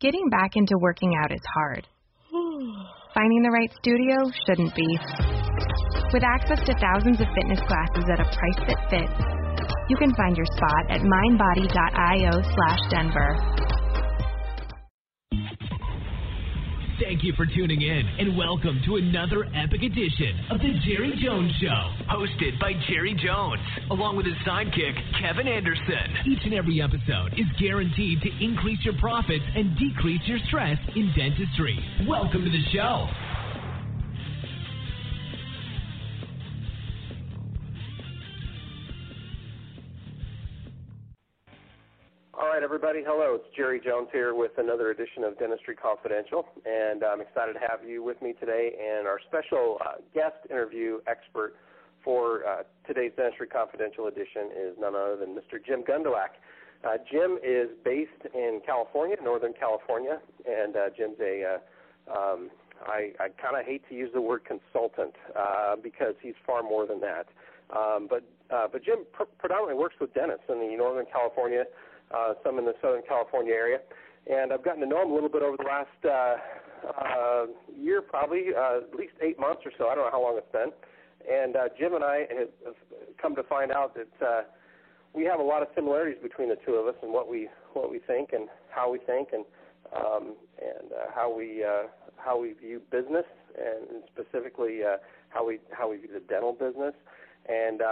Getting back into working out is hard. Finding the right studio shouldn't be. With access to thousands of fitness classes at a price that fits, you can find your spot at mindbody.io slash Denver. Thank you for tuning in and welcome to another epic edition of The Jerry Jones Show, hosted by Jerry Jones, along with his sidekick, Kevin Anderson. Each and every episode is guaranteed to increase your profits and decrease your stress in dentistry. Welcome to the show. All right, everybody. Hello, it's Jerry Jones here with another edition of Dentistry Confidential, and I'm excited to have you with me today. And our special uh, guest interview expert for uh, today's Dentistry Confidential edition is none other than Mr. Jim Gundlach. Uh, Jim is based in California, Northern California, and uh, Jim's a uh, um, I, I kind of hate to use the word consultant uh, because he's far more than that. Um, but but Jim pr- predominantly works with dentists in the Northern California uh, some in the Southern California area. And I've gotten to know him a little bit over the last uh, uh, year, probably uh, at least eight months or so. I don't know how long it's been. And uh, Jim and I have come to find out that uh, we have a lot of similarities between the two of us and what we what we think and how we think and um, and uh, how we uh, how we view business and specifically uh, how we how we view the dental business and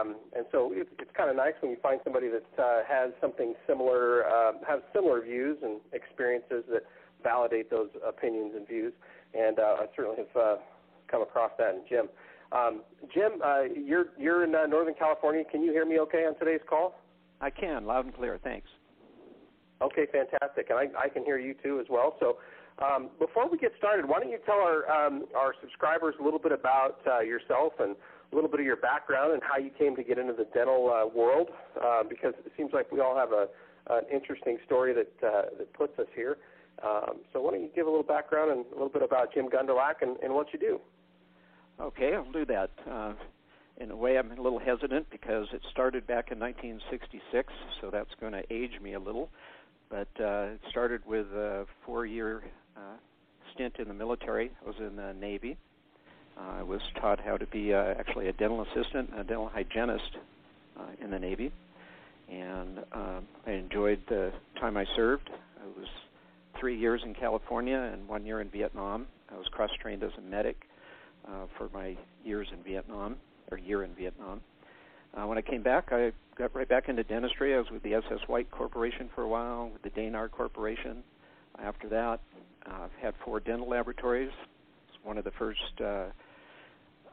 um, and so it, it's kind of nice when you find somebody that uh, has something similar, uh, has similar views and experiences that validate those opinions and views. And uh, I certainly have uh, come across that in Jim. Um, Jim, uh, you're you're in uh, Northern California. Can you hear me okay on today's call? I can, loud and clear. Thanks. Okay, fantastic, and I, I can hear you too as well. So. Um, before we get started, why don't you tell our um, our subscribers a little bit about uh, yourself and a little bit of your background and how you came to get into the dental uh, world, uh, because it seems like we all have a an interesting story that uh, that puts us here. Um, so why don't you give a little background and a little bit about Jim Gundlach and, and what you do? Okay, I'll do that. Uh, in a way, I'm a little hesitant because it started back in 1966, so that's going to age me a little. But uh, it started with a four-year uh, stint in the military. I was in the Navy, I was taught how to be uh, actually a dental assistant, a dental hygienist uh, in the Navy, and uh, I enjoyed the time I served. I was three years in California and one year in Vietnam. I was cross-trained as a medic uh, for my years in Vietnam, or year in Vietnam. Uh, when I came back, I got right back into dentistry. I was with the SS White Corporation for a while, with the Denar Corporation. After that, uh, I've had four dental laboratories. It's one of the first uh,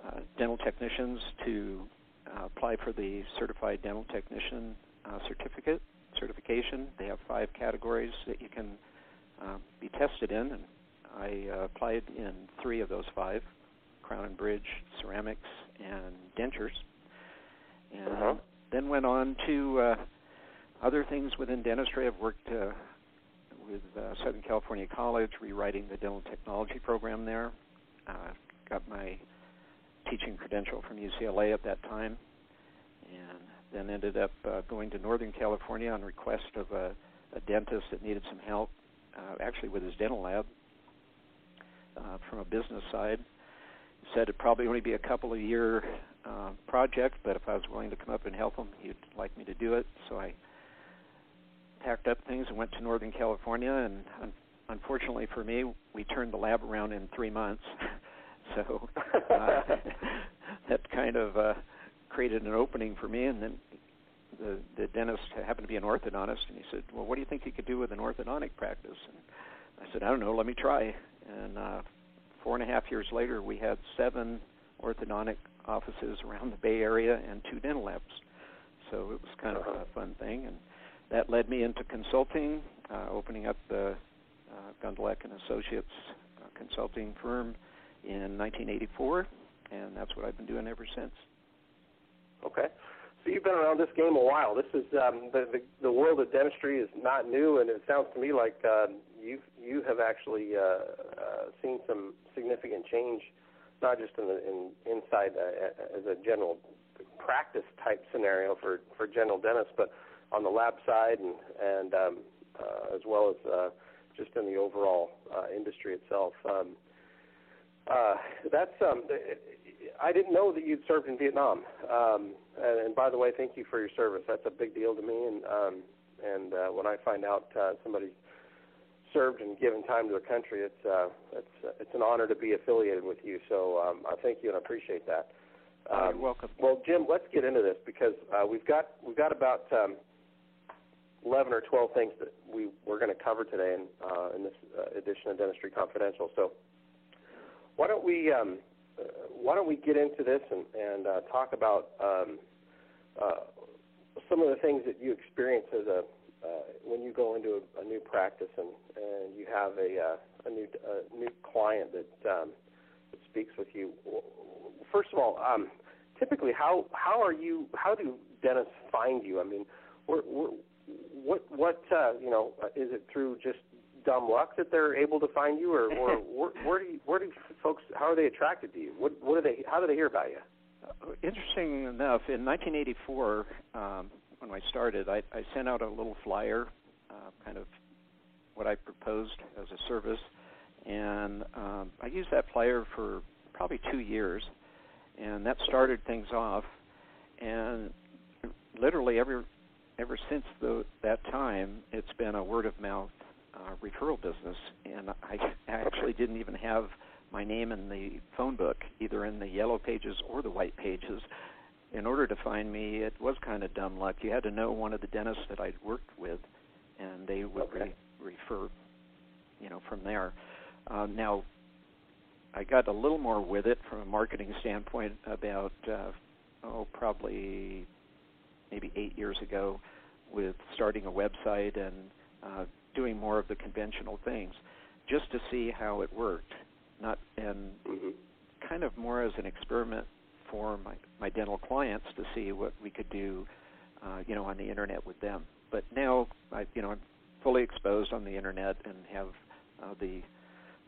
uh, dental technicians to uh, apply for the certified dental technician uh, certificate certification. They have five categories that you can uh, be tested in, and I uh, applied in three of those five: crown and bridge, ceramics, and dentures. And uh-huh. then went on to uh, other things within dentistry. I've worked uh, with uh, Southern California College, rewriting the dental technology program there. Uh, got my teaching credential from UCLA at that time, and then ended up uh, going to Northern California on request of a, a dentist that needed some help, uh, actually with his dental lab uh, from a business side. Said it'd probably only be a couple of year uh, project, but if I was willing to come up and help him, he'd like me to do it. So I packed up things and went to Northern California, and un- unfortunately for me, we turned the lab around in three months. So uh, that kind of uh, created an opening for me. And then the the dentist happened to be an orthodontist, and he said, "Well, what do you think you could do with an orthodontic practice?" And I said, "I don't know. Let me try." And uh, four and a half years later, we had seven orthodontic offices around the Bay Area and two dental labs. So it was kind of a fun thing, and that led me into consulting, uh, opening up the uh, Gundlach and Associates uh, consulting firm in 1984, and that's what I've been doing ever since. Okay. So you've been around this game a while. This is um, the, the the world of dentistry is not new, and it sounds to me like uh, you you have actually uh, uh, seen some significant change, not just in the in inside uh, as a general practice type scenario for for general dentists, but on the lab side and and um, uh, as well as uh, just in the overall uh, industry itself. Um, uh, that's um, I didn't know that you'd served in Vietnam. Um, and, and by the way, thank you for your service. That's a big deal to me. And um, and uh, when I find out uh, somebody served and given time to a country, it's uh, it's uh, it's an honor to be affiliated with you. So um, I thank you and I appreciate that. Um, You're welcome. Well, Jim, let's get into this because uh, we've got we've got about um, eleven or twelve things that we we're going to cover today in uh, in this uh, edition of Dentistry Confidential. So why don't we um, uh, why don't we get into this and, and uh, talk about um, uh, some of the things that you experience as a uh, when you go into a, a new practice and, and you have a, uh, a new a new client that um, that speaks with you. First of all, um, typically, how how are you? How do dentists find you? I mean, we're, we're, what what uh, you know is it through just dumb luck that they're able to find you, or, or where, where do you, where do folks how are they attracted to you? What what do they how do they hear about you? Interesting enough, in 1984, um, when I started, I, I sent out a little flyer, uh, kind of what I proposed as a service, and um, I used that flyer for probably two years, and that started things off. And literally ever ever since the, that time, it's been a word of mouth uh, referral business, and I actually didn't even have my name in the phone book, either in the yellow pages or the white pages in order to find me, it was kind of dumb luck. You had to know one of the dentists that I'd worked with, and they would okay. re- refer, you know, from there. Uh, now, I got a little more with it from a marketing standpoint about, uh, oh, probably maybe eight years ago, with starting a website and uh, doing more of the conventional things, just to see how it worked, not and mm-hmm. kind of more as an experiment for my, my dental clients to see what we could do, uh, you know, on the internet with them. But now, I, you know, I'm fully exposed on the internet and have uh, the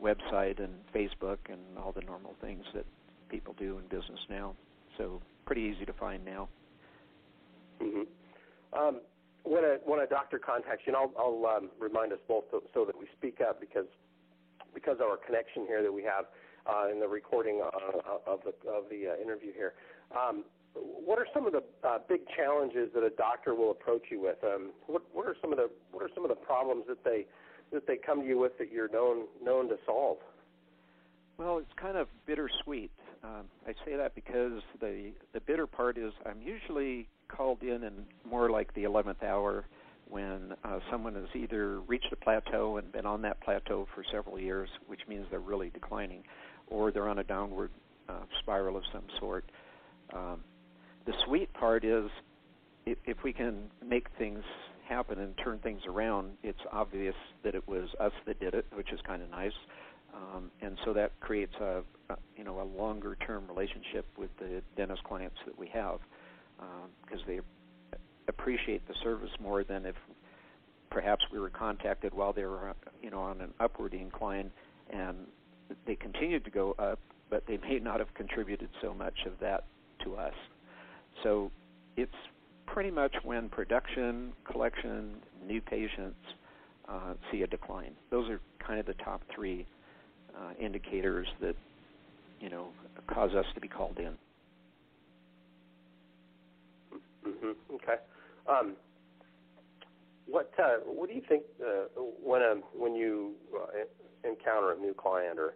website and Facebook and all the normal things that people do in business now. So pretty easy to find now. Mm-hmm. Um, when a when a doctor contacts you, and I'll, I'll um, remind us both so, so, that we speak up because because of our connection here that we have uh, in the recording uh, of the of the uh, interview here. Um, what are some of the uh, big challenges that a doctor will approach you with? Um, what, what are some of the what are some of the problems that they that they come to you with that you're known known to solve? Well, it's kind of bittersweet. Um, I say that because the the bitter part is I'm usually called in in more like the 11th hour when uh, someone has either reached a plateau and been on that plateau for several years, which means they're really declining, or they're on a downward uh, spiral of some sort. Um, the sweet part is if, if we can make things happen and turn things around, it's obvious that it was us that did it, which is kind of nice. Um, and so that creates a, a you know a longer term relationship with the dentist clients that we have because um, they appreciate the service more than if perhaps we were contacted while they were you know on an upward incline and they continued to go up, but they may not have contributed so much of that to us. So it's pretty much when production, collection, new patients uh, see a decline. Those are kind of the top three uh, indicators that you know cause us to be called in. Mm-hmm. Okay. Um, what uh, What do you think uh, when a when you uh, encounter a new client or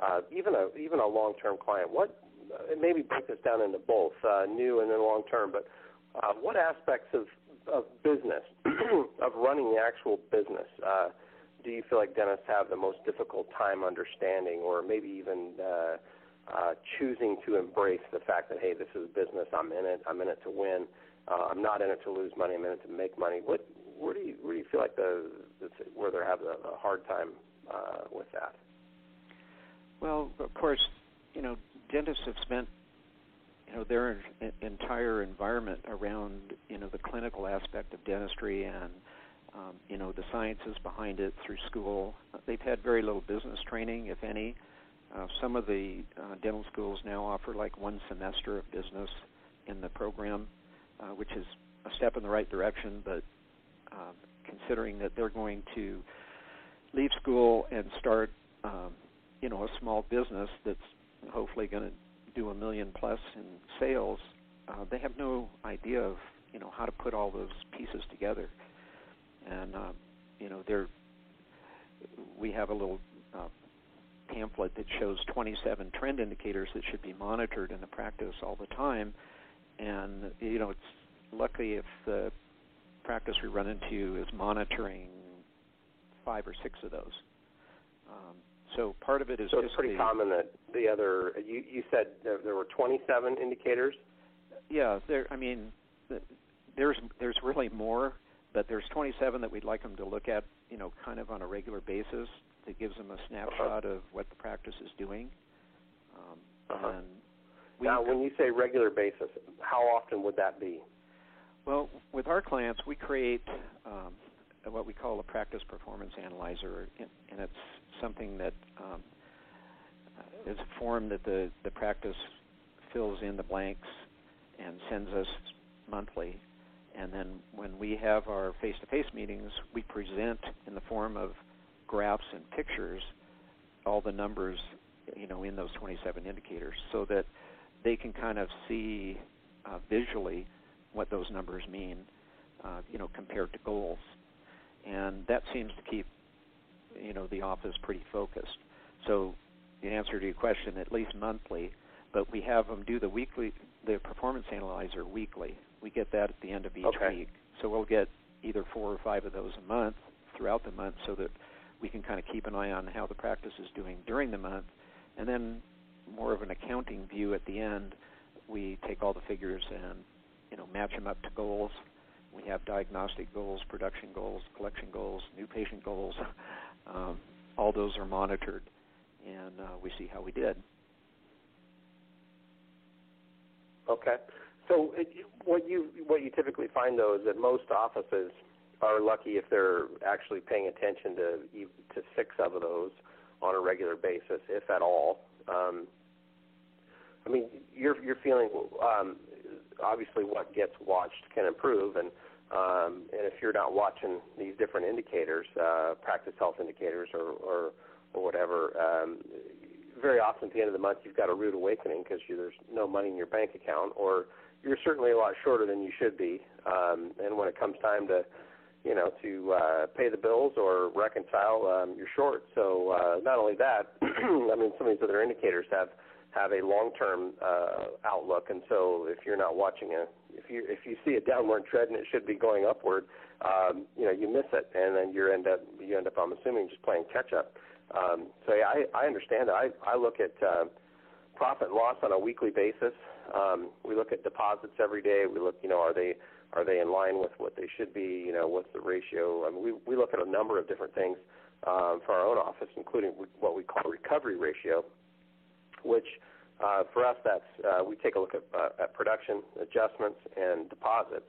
uh, even a even a long term client, what uh, maybe break this down into both uh, new and then long term, but uh, what aspects of of business of running the actual business uh, do you feel like dentists have the most difficult time understanding, or maybe even uh, uh, choosing to embrace the fact that hey, this is business. I'm in it. I'm in it to win. Uh, I'm not in it to lose money. I'm in it to make money. What where do you where do you feel like the, the where they have a, a hard time uh, with that? Well, of course, you know, dentists have spent you know their entire environment around you know the clinical aspect of dentistry and um, you know the sciences behind it through school. They've had very little business training, if any. Uh, some of the uh, dental schools now offer like one semester of business in the program, uh, which is a step in the right direction. But uh, considering that they're going to leave school and start, um, you know, a small business that's hopefully going to do a million plus in sales, uh, they have no idea of you know how to put all those pieces together. And uh, you know, they're we have a little uh, pamphlet that shows 27 trend indicators that should be monitored in the practice all the time. And you know, it's lucky if the practice we run into is monitoring five or six of those. Um, so part of it is so it's pretty the, common that the other you you said there, there were 27 indicators. Yeah, there. I mean, there's there's really more, but there's 27 that we'd like them to look at, you know, kind of on a regular basis. That gives them a snapshot uh-huh. of what the practice is doing. Um, uh-huh. And we, now, when you say regular basis, how often would that be? Well, with our clients, we create um, what we call a practice performance analyzer, and it's something that um, is a form that the, the practice fills in the blanks and sends us monthly. And then when we have our face-to-face meetings, we present in the form of graphs and pictures all the numbers, you know, in those 27 indicators, so that they can kind of see uh, visually what those numbers mean, uh, you know, compared to goals. And that seems to keep, you know, the office pretty focused. So, in answer to your question, at least monthly, but we have them do the weekly, the performance analyzer weekly. We get that at the end of each okay. week. So we'll get either four or five of those a month throughout the month, so that we can kind of keep an eye on how the practice is doing during the month, and then more of an accounting view at the end. We take all the figures and you know match them up to goals. We have diagnostic goals, production goals, collection goals, new patient goals. Um, all those are monitored, and uh, we see how we did. Okay. So it, what you what you typically find though is that most offices are lucky if they're actually paying attention to to six of those on a regular basis, if at all. Um, I mean, you're you're feeling um, obviously what gets watched can improve, and um, and if you're not watching these different indicators, uh, practice health indicators or or, or whatever, um, very often at the end of the month you've got a rude awakening because there's no money in your bank account, or you're certainly a lot shorter than you should be. Um, and when it comes time to, you know, to uh, pay the bills or reconcile, um, you're short. So uh, not only that, I mean, some of these other indicators have have a long-term uh, outlook, and so if you're not watching a if you if you see a downward trend and it should be going upward, um, you know, you miss it, and then you end up you end up, I'm assuming, just playing catch up. Um, so yeah, I, I understand that. I, I look at uh, profit and loss on a weekly basis. Um, we look at deposits every day. We look, you know, are they are they in line with what they should be? You know, what's the ratio? I mean, we we look at a number of different things um, for our own office, including what we call recovery ratio, which uh, for us that's uh, we take a look at, uh, at production adjustments and deposits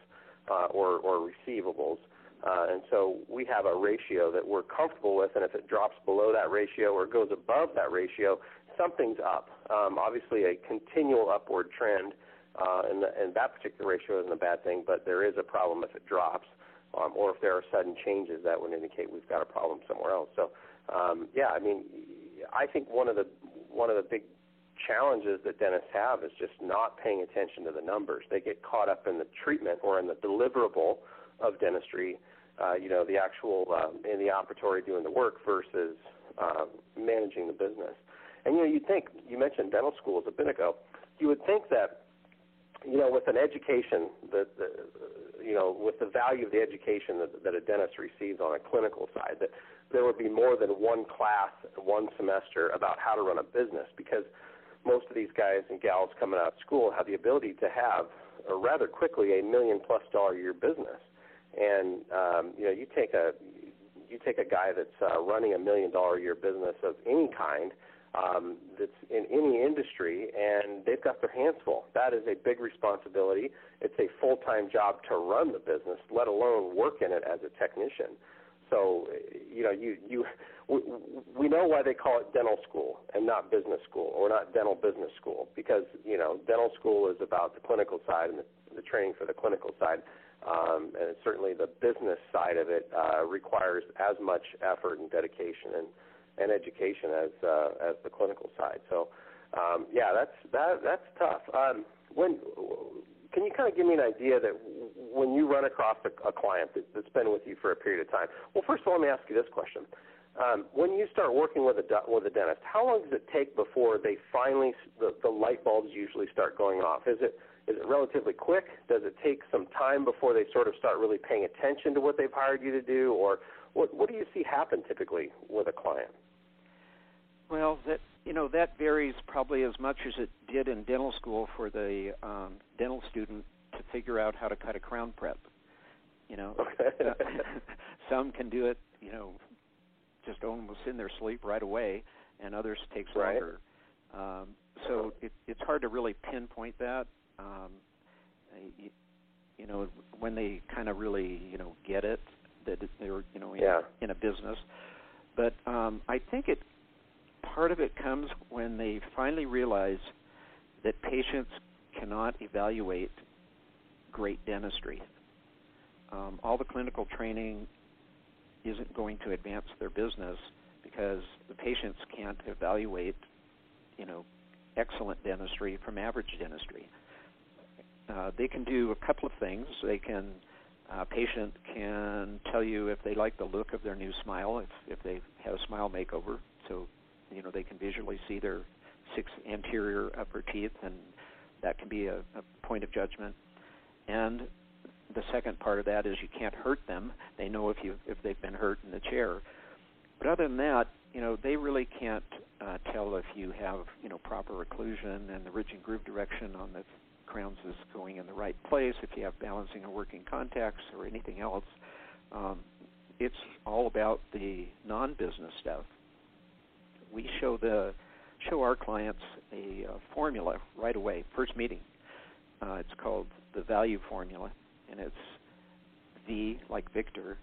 uh, or or receivables. Uh, and so we have a ratio that we're comfortable with, and if it drops below that ratio or goes above that ratio, something's up. Um, obviously, a continual upward trend, uh, and, the, and that particular ratio isn't a bad thing, but there is a problem if it drops, um, or if there are sudden changes that would indicate we've got a problem somewhere else. So, um, yeah, I mean, I think one of the one of the big challenges that dentists have is just not paying attention to the numbers. They get caught up in the treatment or in the deliverable of dentistry uh, you know, the actual um, in the operatory doing the work versus um, managing the business. And you know, you'd think you mentioned dental schools a bit ago. You would think that you know, with an education that the, you know, with the value of the education that, that a dentist receives on a clinical side, that there would be more than one class, one semester about how to run a business because most of these guys and gals coming out of school have the ability to have, or rather quickly, a million plus dollar a year business. And um, you know, you take a you take a guy that's uh, running a million dollar a year business of any kind um, that's in any industry, and they've got their hands full. That is a big responsibility. It's a full time job to run the business, let alone work in it as a technician. So, you know, you you we, we know why they call it dental school and not business school or not dental business school because you know dental school is about the clinical side and the, the training for the clinical side um, and certainly the business side of it uh, requires as much effort and dedication and, and education as uh, as the clinical side. So, um, yeah, that's that that's tough. Um, when can you kind of give me an idea that when you run across a, a client that, that's been with you for a period of time? Well, first of all, let me ask you this question: um, When you start working with a with a dentist, how long does it take before they finally the, the light bulbs usually start going off? Is it is it relatively quick? Does it take some time before they sort of start really paying attention to what they've hired you to do, or what what do you see happen typically with a client? Well, that you know that varies probably as much as it did in dental school for the um, dental student to figure out how to cut a crown prep. You know, okay. some can do it, you know, just almost in their sleep right away, and others takes right. longer. Um, so it, it's hard to really pinpoint that. Um, you, you know, when they kind of really, you know, get it that they're, you know, in, yeah. in a business. But um, I think it part of it comes when they finally realize that patients cannot evaluate great dentistry. Um, all the clinical training isn't going to advance their business because the patients can't evaluate, you know, excellent dentistry from average dentistry. Uh, they can do a couple of things. They can, uh, patient can tell you if they like the look of their new smile, if if they had a smile makeover. So you know they can visually see their six anterior upper teeth, and that can be a, a point of judgment. And the second part of that is you can't hurt them. They know if you if they've been hurt in the chair. But other than that, you know, they really can't uh, tell if you have you know proper occlusion and the ridge and groove direction on the crowns is going in the right place. If you have balancing or working contacts or anything else, um, it's all about the non-business stuff we show the show our clients a uh, formula right away, first meeting. Uh, it's called the value formula, and it's V like Victor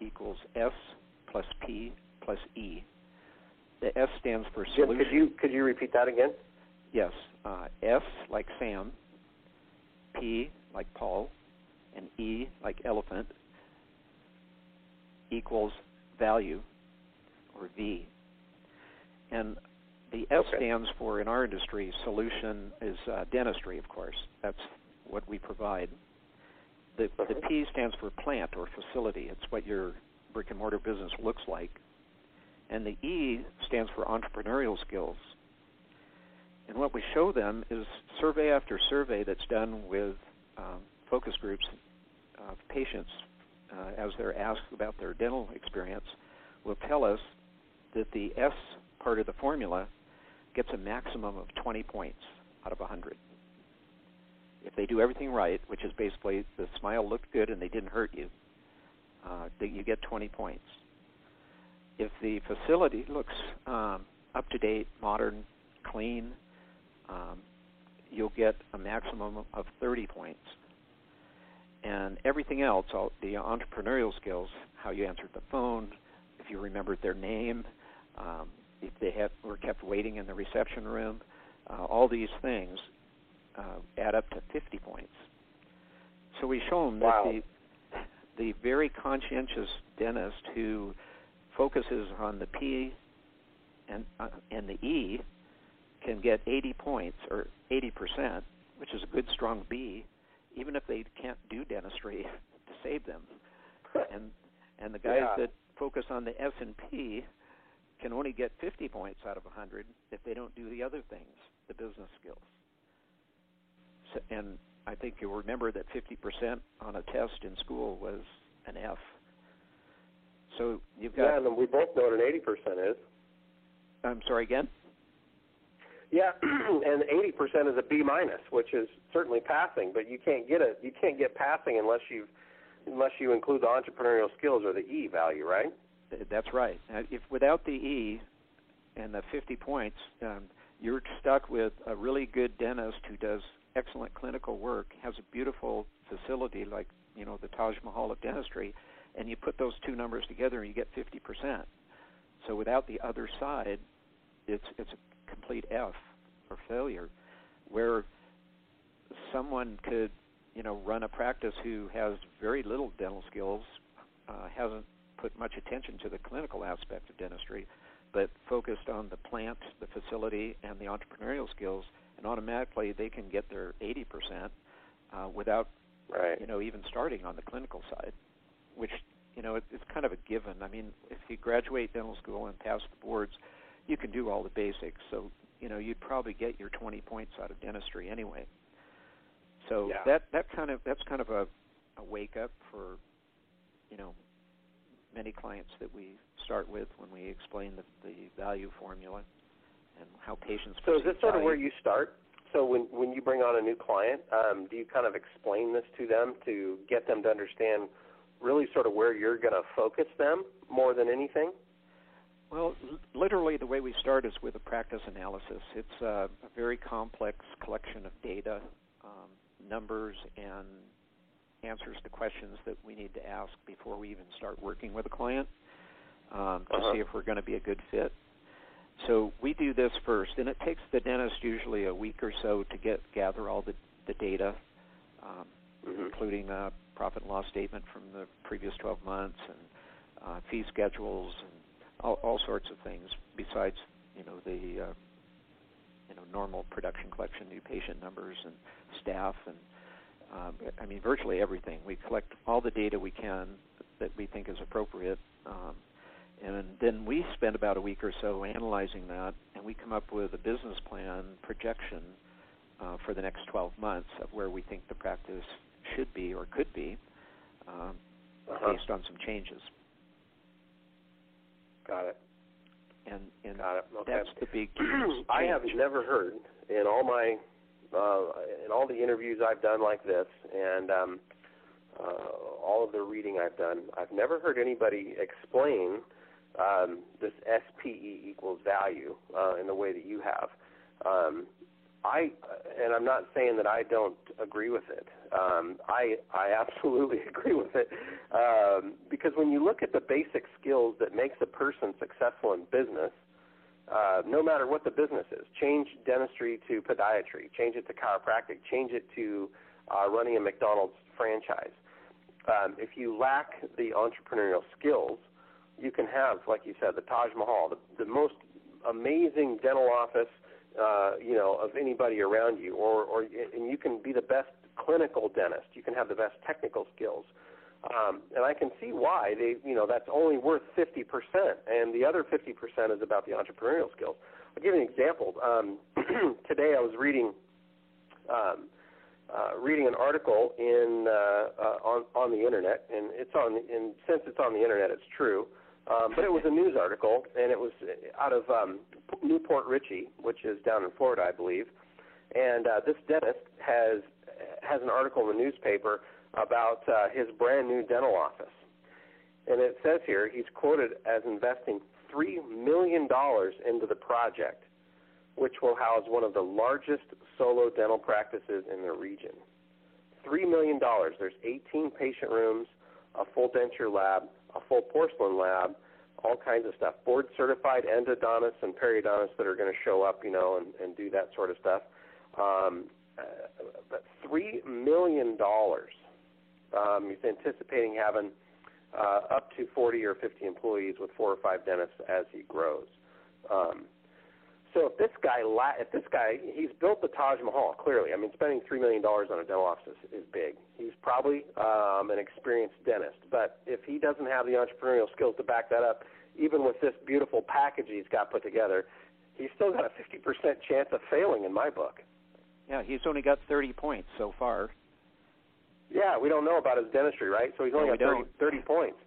equals S plus P plus E. The S stands for solution. Jim, could you could you repeat that again? Yes. Uh, S like Sam, P like Paul, and E like elephant equals value or V and the S okay. stands for, in our industry, solution is uh, dentistry, of course. That's what we provide. The, the P stands for plant or facility. It's what your brick and mortar business looks like. And the E stands for entrepreneurial skills. And what we show them is survey after survey that's done with um, focus groups of patients uh, as they're asked about their dental experience will tell us that the S part of the formula gets a maximum of 20 points out of 100. If they do everything right, which is basically the smile looked good and they didn't hurt you, uh, you get 20 points. If the facility looks um, up to date, modern, clean, um, you'll get a maximum of 30 points. And everything else, all the entrepreneurial skills, how you answered the phone, if you remembered their name, um, they have, were kept waiting in the reception room, uh, all these things uh, add up to 50 points. So we show them wow. that the the very conscientious dentist who focuses on the P and uh, and the E can get 80 points or 80 percent, which is a good strong B, even if they can't do dentistry to save them. And and the guys yeah. that focus on the S and P can only get 50 points out of 100 if they don't do the other things, the business skills. So, and I think you'll remember that 50% on a test in school was an F. So you've got. Yeah, and we both know what an 80% is. I'm sorry again. Yeah, and 80% is a B minus, which is certainly passing, but you can't get it. You can't get passing unless you unless you include the entrepreneurial skills or the E value, right? That's right. If without the E and the 50 points, um, you're stuck with a really good dentist who does excellent clinical work, has a beautiful facility like you know the Taj Mahal of dentistry, and you put those two numbers together and you get 50%. So without the other side, it's it's a complete F or failure, where someone could you know, run a practice who has very little dental skills, uh, hasn't put much attention to the clinical aspect of dentistry, but focused on the plant, the facility, and the entrepreneurial skills, and automatically they can get their 80% uh, without, right. you know, even starting on the clinical side, which you know it, it's kind of a given. I mean, if you graduate dental school and pass the boards, you can do all the basics. So you know you'd probably get your 20 points out of dentistry anyway. So yeah. that that kind of that's kind of a, a wake up for you know many clients that we start with when we explain the, the value formula and how patients. So is this sort value. of where you start? So when when you bring on a new client, um, do you kind of explain this to them to get them to understand really sort of where you're going to focus them more than anything? Well, literally, the way we start is with a practice analysis. It's a, a very complex collection of data, um, numbers, and answers to questions that we need to ask before we even start working with a client um, to uh-huh. see if we're going to be a good fit. So we do this first, and it takes the dentist usually a week or so to get gather all the, the data, um, mm-hmm. including a profit and loss statement from the previous 12 months and uh, fee schedules and all, all sorts of things. Besides, you know the uh, you know normal production collection, new patient numbers and staff and um, I mean virtually everything. We collect all the data we can that we think is appropriate. Um, and then we spend about a week or so analyzing that, and we come up with a business plan projection uh, for the next 12 months of where we think the practice should be or could be um, uh-huh. based on some changes. Got it. And, and Got it. Okay. that's the big I have never heard in all my uh, in all the interviews I've done like this, and um, uh, all of the reading I've done, I've never heard anybody explain um, this SPE equals value uh, in the way that you have. Um, I and I'm not saying that I don't agree with it. Um, I I absolutely agree with it um, because when you look at the basic skills that makes a person successful in business, uh, no matter what the business is, change dentistry to podiatry, change it to chiropractic, change it to uh, running a McDonald's franchise. Um, if you lack the entrepreneurial skills, you can have, like you said, the Taj Mahal, the, the most amazing dental office, uh, you know, of anybody around you, or, or and you can be the best clinical dentist. You can have the best technical skills, um, and I can see why they, you know, that's only worth 50%, and the other 50% is about the entrepreneurial skills. I'll give you an example. Um, today I was reading. Um, uh, reading an article in uh, uh, on on the internet, and it's on. And since it's on the internet, it's true. Um, but it was a news article, and it was out of um, New Port Richey, which is down in Florida, I believe. And uh, this dentist has has an article in the newspaper about uh, his brand new dental office, and it says here he's quoted as investing three million dollars into the project, which will house one of the largest solo dental practices in the region. Three million dollars. There's 18 patient rooms, a full denture lab, a full porcelain lab, all kinds of stuff. Board certified endodontists and periodontists that are going to show up, you know, and, and do that sort of stuff. Um, uh, but three million dollars. Um, he's anticipating having uh, up to 40 or 50 employees with four or five dentists as he grows. Um, so if this guy, la- if this guy, he's built the Taj Mahal. Clearly, I mean, spending three million dollars on a dental office is, is big. He's probably um, an experienced dentist, but if he doesn't have the entrepreneurial skills to back that up, even with this beautiful package he's got put together, he's still got a 50% chance of failing in my book. Yeah, he's only got 30 points so far. Yeah, we don't know about his dentistry, right? So he's only no, got 30, 30, points.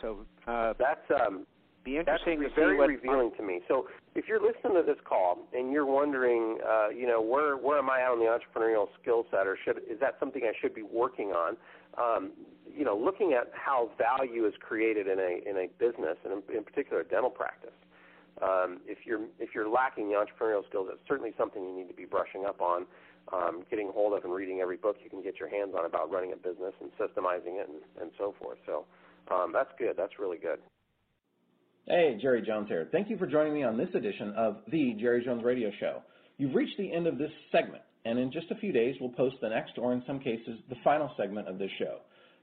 So uh, that's um, be interesting that's to very see what revealing to me. So if you're listening to this call and you're wondering, uh, you know, where where am I at on the entrepreneurial skill set, or should is that something I should be working on? Um, you know, looking at how value is created in a in a business, and in, in particular, a dental practice. Um, if you're if you're lacking the entrepreneurial skills, it's certainly something you need to be brushing up on. Um, getting hold of and reading every book you can get your hands on about running a business and systemizing it and, and so forth. So um, that's good. That's really good. Hey, Jerry Jones here. Thank you for joining me on this edition of the Jerry Jones Radio Show. You've reached the end of this segment. and in just a few days, we'll post the next, or in some cases, the final segment of this show.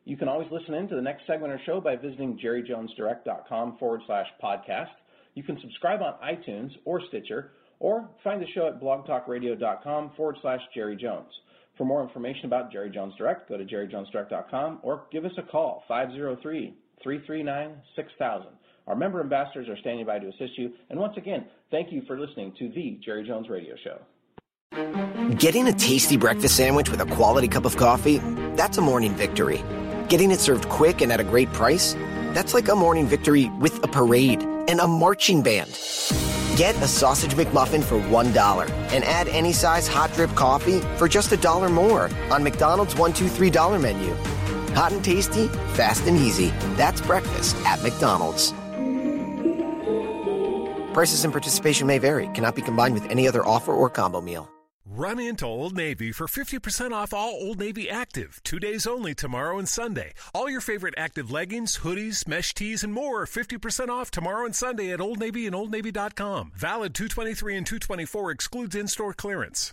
You can always listen in to the next segment or show by visiting jerryjonesdirect.com forward slash podcast. You can subscribe on iTunes or Stitcher, or find the show at blogtalkradio.com forward slash Jerry Jones. For more information about Jerry Jones Direct, go to jerryjonesdirect.com or give us a call, 503 339 6000. Our member ambassadors are standing by to assist you. And once again, thank you for listening to the Jerry Jones Radio Show. Getting a tasty breakfast sandwich with a quality cup of coffee, that's a morning victory. Getting it served quick and at a great price, that's like a morning victory with a parade and a marching band. Get a sausage McMuffin for $1 and add any size hot drip coffee for just a dollar more on McDonald's $1, menu. Hot and tasty, fast and easy. That's breakfast at McDonald's. Prices and participation may vary, cannot be combined with any other offer or combo meal. Run into Old Navy for 50% off all Old Navy Active. Two days only tomorrow and Sunday. All your favorite active leggings, hoodies, mesh tees, and more 50% off tomorrow and Sunday at Old Navy and OldNavy.com. Valid 223 and 224 excludes in store clearance.